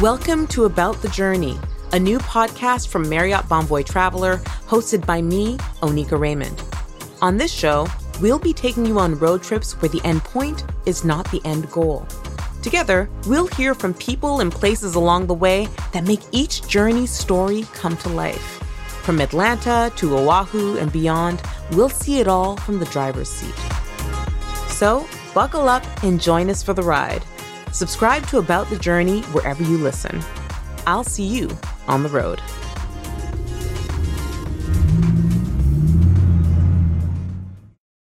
Welcome to About the Journey, a new podcast from Marriott Bonvoy Traveler, hosted by me, Onika Raymond. On this show, we'll be taking you on road trips where the end point is not the end goal. Together, we'll hear from people and places along the way that make each journey story come to life. From Atlanta to Oahu and beyond, we'll see it all from the driver's seat. So, buckle up and join us for the ride. Subscribe to About the Journey wherever you listen. I'll see you on the road.